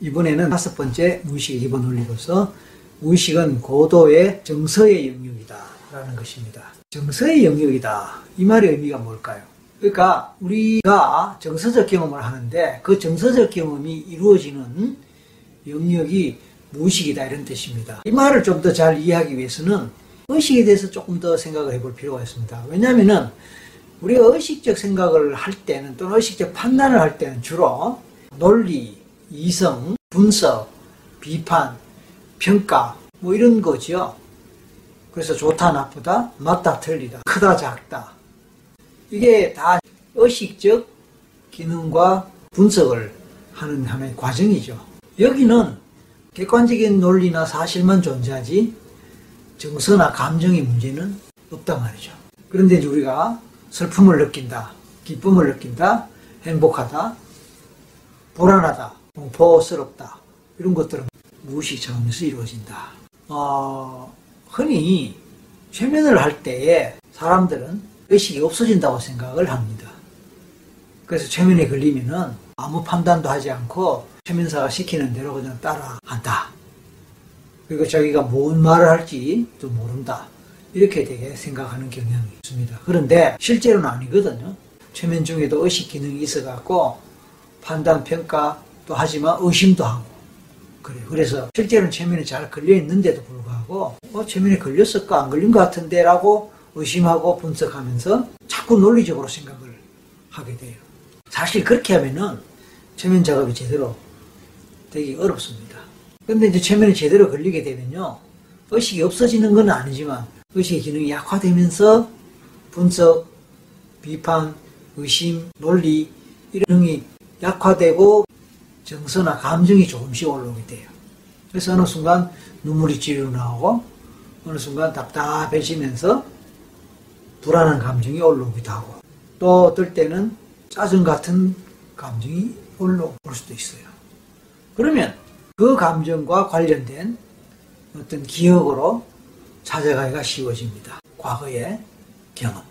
이번에는 다섯 번째 무의식의 기본 논리로서 무의식은 고도의 정서의 영역이다 라는 것입니다. 정서의 영역이다. 이 말의 의미가 뭘까요? 그러니까 우리가 정서적 경험을 하는데 그 정서적 경험이 이루어지는 영역이 무의식이다 이런 뜻입니다. 이 말을 좀 더 잘 이해하기 위해서는 의식에 대해서 조금 더 생각을 해볼 필요가 있습니다. 왜냐하면 우리가 의식적 생각을 할 때는 또는 의식적 판단을 할 때는 주로 논리, 이성, 분석, 비판, 평가 뭐 이런 거죠. 그래서 좋다 나쁘다, 맞다 틀리다, 크다 작다 이게 다 의식적 기능과 분석을 하는 하나의 과정이죠. 여기는 객관적인 논리나 사실만 존재하지 정서나 감정의 문제는 없단 말이죠. 그런데 이제 우리가 슬픔을 느낀다, 기쁨을 느낀다, 행복하다, 불안하다, 공포스럽다 이런 것들은 무의식 차원에서 이루어진다. 어, 흔히 최면을 할 때에 사람들은 의식이 없어진다고 생각을 합니다. 그래서 최면에 걸리면은 아무 판단도 하지 않고 최면사가 시키는 대로 그냥 따라한다. 그리고 자기가 뭔 말을 할지도 모른다. 이렇게 되게 생각하는 경향이 있습니다. 그런데 실제로는 아니거든요. 최면 중에도 의식 기능이 있어갖고 판단, 평가 도 하지만 의심도 하고 그래요. 그래서 실제로는 최면에 잘 걸려 있는데도 불구하고 어, 최면에 걸렸을까 안 걸린 것 같은데 라고 의심하고 분석하면서 자꾸 논리적으로 생각을 하게 돼요. 사실 그렇게 하면은 최면 작업이 제대로 되기 어렵습니다. 근데 이제 최면이 제대로 걸리게 되면요. 의식이 없어지는 건 아니지만 의식의 기능이 약화되면서 분석, 비판, 의심, 논리 이런 능이 약화되고 정서나 감정이 조금씩 올라오게 돼요. 그래서 어느 순간 눈물이 찌르 나오고 어느 순간 답답해지면서 불안한 감정이 올라오기도 하고 또 어떨 때는 짜증 같은 감정이 올라올 수도 있어요. 그러면 그 감정과 관련된 어떤 기억으로 찾아가기가 쉬워집니다. 과거의 경험,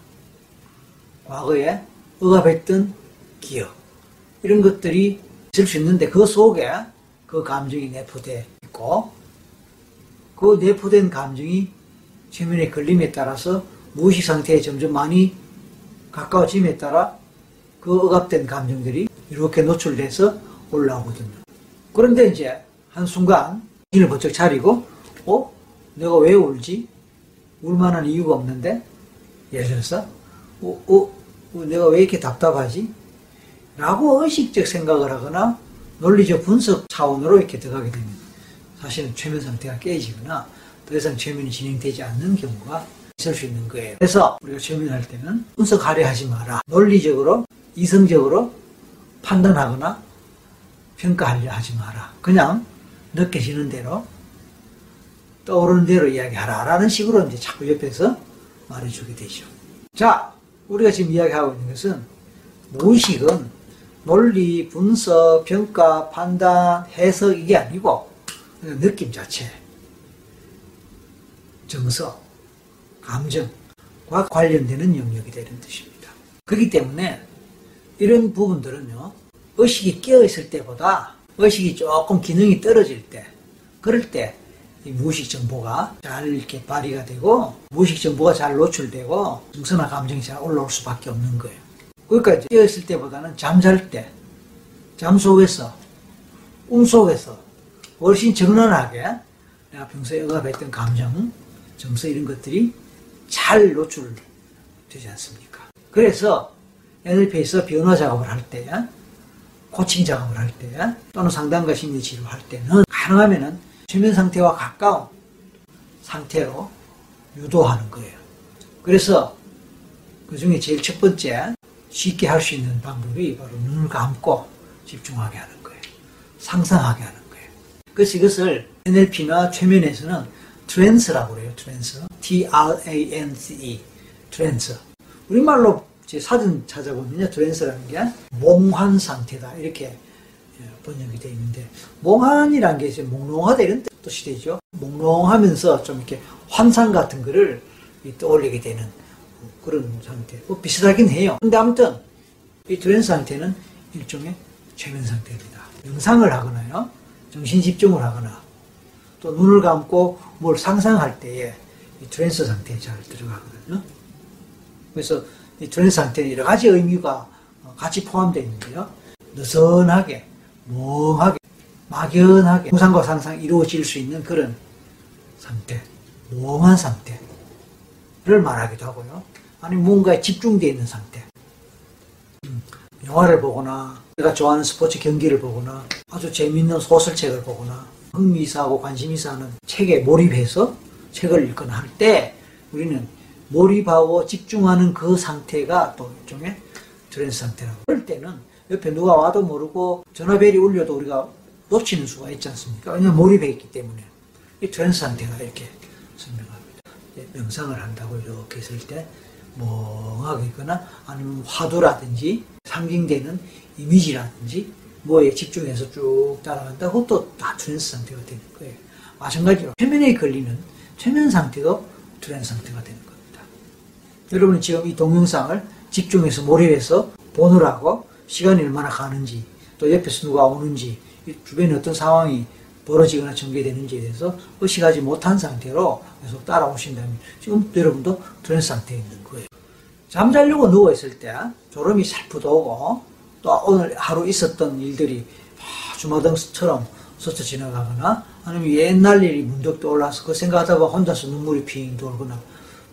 과거에 억압했던 기억, 이런 것들이 있을 수 있는데 그 속에 그 감정이 내포되어 있고 그 내포된 감정이 최면에 걸림에 따라서 무의식 상태에 점점 많이 가까워짐에 따라 그 억압된 감정들이 이렇게 노출돼서 올라오거든요. 그런데 이제 한순간 정신을 번쩍 차리고 어? 내가 왜 울지? 울만한 이유가 없는데 예를 들어서 어, 어, 어, 내가 왜 이렇게 답답하지? 라고 의식적 생각을 하거나 논리적 분석 차원으로 이렇게 들어가게 되면 사실은 최면 상태가 깨지거나 더 이상 최면이 진행되지 않는 경우가 있을 수 있는 거예요. 그래서 우리가 최면할 때는 분석하려 하지 마라. 논리적으로, 이성적으로 판단하거나 평가하려 하지 마라. 그냥 느껴지는 대로 떠오르는 대로 이야기하라. 라는 식으로 이제 자꾸 옆에서 말해주게 되죠. 자, 우리가 지금 이야기하고 있는 것은 무의식은 논리, 분석, 평가, 판단, 해석 이게 아니고 느낌 자체, 정서, 감정과 관련되는 영역이 되는 뜻입니다. 그렇기 때문에 이런 부분들은요, 의식이 깨어있을 때보다 의식이 조금 기능이 떨어질 때, 그럴 때 무의식 정보가 잘 이렇게 발휘가 되고 무의식 정보가 잘 노출되고 정서나 감정이 잘 올라올 수밖에 없는 거예요. 그러니까 깨어있을 때보다는 잠잘 때, 잠 속에서, 꿈 속에서 훨씬 적나하게 내가 평소에 억압했던 감정, 정서 이런 것들이 잘 노출되지 않습니까? 그래서 NLP에서 변화 작업을 할 때, 코칭 작업을 할 때, 또는 상담과 심리 치료할 때는 가능하면은 최면 상태와 가까운 상태로 유도하는 거예요. 그래서 그 중에 제일 첫 번째 쉽게 할 수 있는 방법이 바로 눈을 감고 집중하게 하는 거예요. 상상하게 하는 거예요. 그래서 이것을 NLP나 최면에서는 트랜스라고 그래요. 트랜스. T-R-A-N-C-E. 트랜스. 우리말로 제 사전 찾아보면요. Trance라는 게 몽환 상태다. 이렇게 번역이 되어 있는데 몽환이라는 게 이제 몽롱하다 이런 뜻이 되죠. 몽롱하면서 좀 이렇게 환상 같은 거를 떠올리게 되는 그런 상태. 뭐 비슷하긴 해요. 근데 아무튼 이 trance 상태는 일종의 최면 상태입니다. 명상을 하거나요. 정신 집중을 하거나 또 눈을 감고 뭘 상상할 때에 이 trance 상태에 잘 들어가거든요. 그래서 이 trance 상태는 여러 가지 의미가 같이 포함되어 있는데요. 느슨하게, 멍하게, 막연하게 상상과 상상 이루어질 수 있는 그런 상태, 멍한 상태를 말하기도 하고요. 아니면 뭔가에 집중되어 있는 상태. 음, 영화를 보거나 내가 좋아하는 스포츠 경기를 보거나 아주 재미있는 소설책을 보거나 흥미있어하고 관심있어하는 책에 몰입해서 책을 읽거나 할 때 우리는 몰입하고 집중하는 그 상태가 또 일종의 Trance 상태라고. 그럴 때는 옆에 누가 와도 모르고 전화벨이 울려도 우리가 놓치는 수가 있지 않습니까? 왜냐하면 몰입해 있기 때문에. 이 trance 상태가 이렇게 설명합니다. 명상을 한다고 이렇게 있을 때 멍하게 있거나 아니면 화두라든지 상징되는 이미지라든지 뭐에 집중해서 쭉 따라간다. 그것도 다 trance 상태가 되는 거예요. 마찬가지로 최면에 걸리는 최면 상태도 Trance 상태가 되는 겁니다. 여러분이 지금 이 동영상을 집중해서 몰입해서 보느라고 시간이 얼마나 가는지 또 옆에서 누가 오는지 주변에 어떤 상황이 벌어지거나 전개되는지에 대해서 의식하지 못한 상태로 계속 따라오신다면 지금 여러분도 trance 상태에 있는 거예요. 잠자려고 누워있을 때 졸음이 살풋 오고 또 오늘 하루 있었던 일들이 주마등처럼 스쳐 지나가거나 아니면 옛날 일이 문득 떠올라서 그 생각하다 보면 혼자서 눈물이 핑 돌거나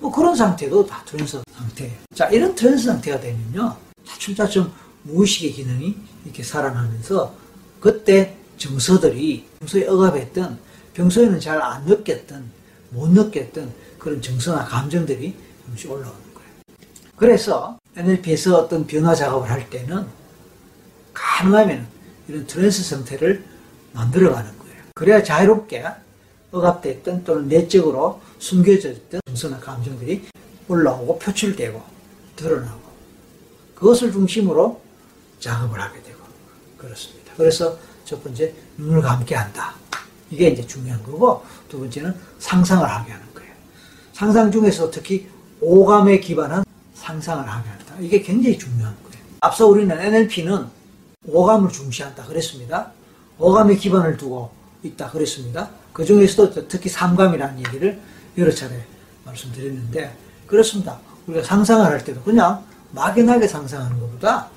뭐 그런 상태도 다 trance 상태예요. 자 이런 trance 상태가 되면요 차츰차츰 무의식의 기능이 이렇게 살아나면서 그때 정서들이 평소에 억압했던 평소에는 잘 안 느꼈던 못 느꼈던 그런 정서나 감정들이 잠시 올라오는 거예요. 그래서 NLP에서 어떤 변화 작업을 할 때는 가능하면 이런 trance 상태를 만들어가는 거예요. 그래야 자유롭게 억압됐던 또는 내적으로 숨겨져 있던 정서나 감정들이 올라오고 표출되고 드러나고 그것을 중심으로 작업을 하게 되고 그렇습니다. 그래서 첫 번째 눈을 감게 한다. 이게 이제 중요한 거고 두 번째는 상상을 하게 하는 거예요. 상상 중에서 특히 오감에 기반한 상상을 하게 한다. 이게 굉장히 중요한 거예요. 앞서 우리는 NLP는 오감을 중시한다 그랬습니다. 오감에 기반을 두고 있다 그랬습니다. 그 중에서도 특히 삼감이라는 얘기를 여러 차례 말씀드렸는데 그렇습니다. 우리가 상상을 할 때도 그냥 막연하게 상상하는 것보다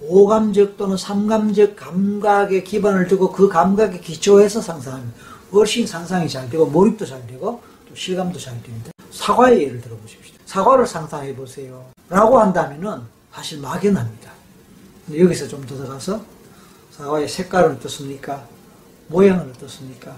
오감적 또는 삼감적 감각에 기반을 두고 그 감각에 기초해서 상상하면 훨씬 상상이 잘 되고 몰입도 잘 되고 또 실감도 잘 됩니다. 사과의 예를 들어보십시오. 사과를 상상해 보세요. 라고 한다면은 사실 막연합니다. 여기서 좀더 들어가서 사과의 색깔은 어떻습니까? 모양은 어떻습니까?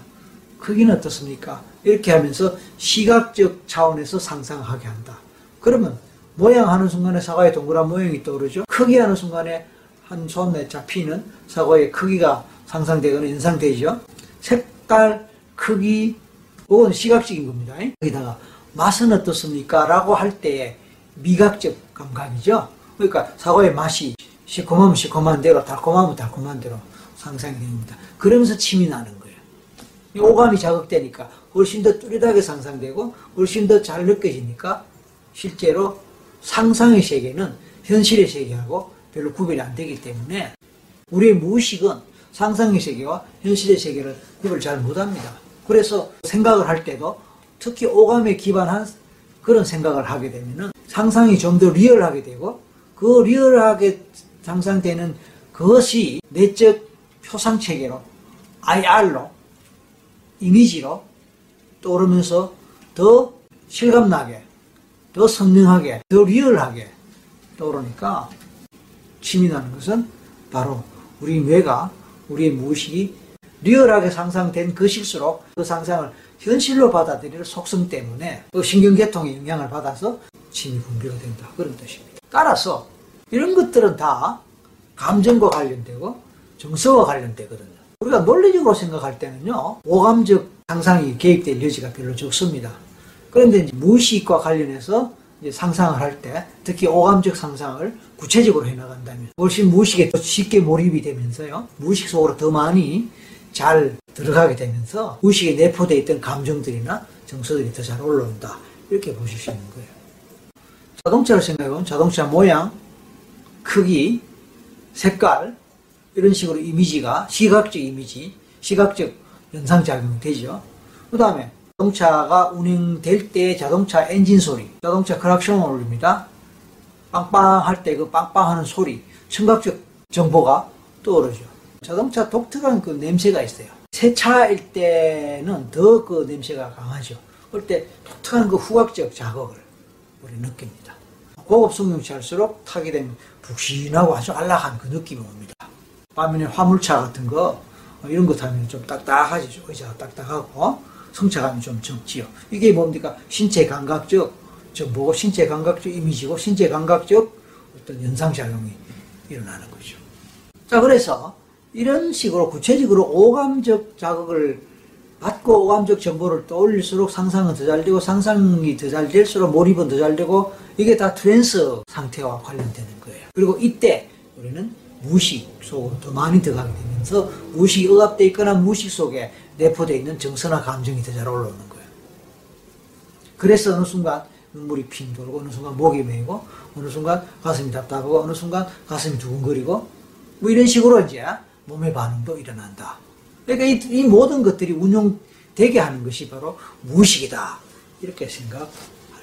크기는 어떻습니까? 이렇게 하면서 시각적 차원에서 상상하게 한다. 그러면 모양 하는 순간에 사과의 동그란 모양이 떠오르죠. 크기 하는 순간에 한 손에 잡히는 사과의 크기가 상상되거나 연상되죠. 색깔, 크기, 그건 시각적인 겁니다. 여기다가 맛은 어떻습니까? 라고 할 때의 미각적 감각이죠. 그러니까 사과의 맛이 시커먼면 시커먼 대로, 달콤하면 달콤한 대로 상상이 됩니다. 그러면서 침이 나는 거예요. 오감이 자극되니까 훨씬 더 뚜렷하게 상상되고 훨씬 더 잘 느껴지니까 실제로 상상의 세계는 현실의 세계하고 별로 구별이 안 되기 때문에 우리의 무의식은 상상의 세계와 현실의 세계를 구별 잘 못합니다. 그래서 생각을 할 때도 특히 오감에 기반한 그런 생각을 하게 되면은 상상이 좀 더 리얼하게 되고 그 리얼하게 상상되는 그것이 내적 표상 체계로 IR로 이미지로 떠오르면서 더 실감나게 더 선명하게 더 리얼하게 떠오르니까 침이 나는 것은 바로 우리 뇌가 우리의 무의식이 리얼하게 상상된 것일수록 그 상상을 현실로 받아들일 속성 때문에 그 신경계통에 영향을 받아서 침이 분비가 된다. 그런 뜻입니다. 따라서 이런 것들은 다 감정과 관련되고 정서와 관련되거든요. 우리가 논리적으로 생각할 때는요, 오감적 상상이 개입될 여지가 별로 적습니다. 그런데 무의식과 관련해서 상상을 할 때, 특히 오감적 상상을 구체적으로 해나간다면, 훨씬 무의식에 더 쉽게 몰입이 되면서요, 무의식 속으로 더 많이 잘 들어가게 되면서, 무의식에 내포되어 있던 감정들이나 정서들이 더 잘 올라온다. 이렇게 보실 수 있는 거예요. 자동차를 생각해보면 자동차 모양, 크기, 색깔, 이런 식으로 이미지가, 시각적 이미지, 시각적 연상작용이 되죠. 그 다음에 자동차가 운행될 때 자동차 엔진 소리, 자동차 크락션을 울립니다. 빵빵 할 때 그 빵빵 하는 소리, 청각적 정보가 떠오르죠. 자동차 독특한 그 냄새가 있어요. 새 차일 때는 더 그 냄새가 강하죠. 그럴 때 독특한 그 후각적 자극을 우리 느낍니다. 고급 승용차일수록 타게 되면 푹신하고 아주 안락한 그 느낌이 옵니다. 반면에 화물차 같은 거 어, 이런 거 타면 좀 딱딱하죠. 의자가 딱딱하고 성차감이 좀 적지요. 이게 뭡니까? 신체 감각적 정보고 신체 감각적 이미지고 신체 감각적 어떤 연상작용이 일어나는 거죠. 자, 그래서 이런 식으로 구체적으로 오감적 자극을 받고 오감적 정보를 떠올릴수록 상상은 더 잘 되고 상상이 더 잘 될수록 몰입은 더 잘 되고 이게 다 trance 상태와 관련되는 거예요. 그리고 이때 우리는 무의식 속으로 더 많이 들어가게 되면서 무의식이 억압되어 있거나 무의식 속에 내포되어 있는 정서나 감정이 더 잘 올라오는 거예요. 그래서 어느 순간 눈물이 핑 돌고 어느 순간 목이 메이고 어느 순간 가슴이 답답하고 어느 순간 가슴이 두근거리고 뭐 이런 식으로 이제 몸의 반응도 일어난다. 그러니까 이, 이 모든 것들이 운용되게 하는 것이 바로 무의식이다. 이렇게 생각할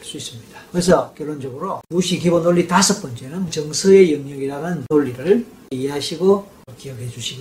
수 있습니다. 그래서 결론적으로 무의식 기본 논리 다섯 번째는 정서의 영역이라는 논리를 이해하시고 기억해 주시기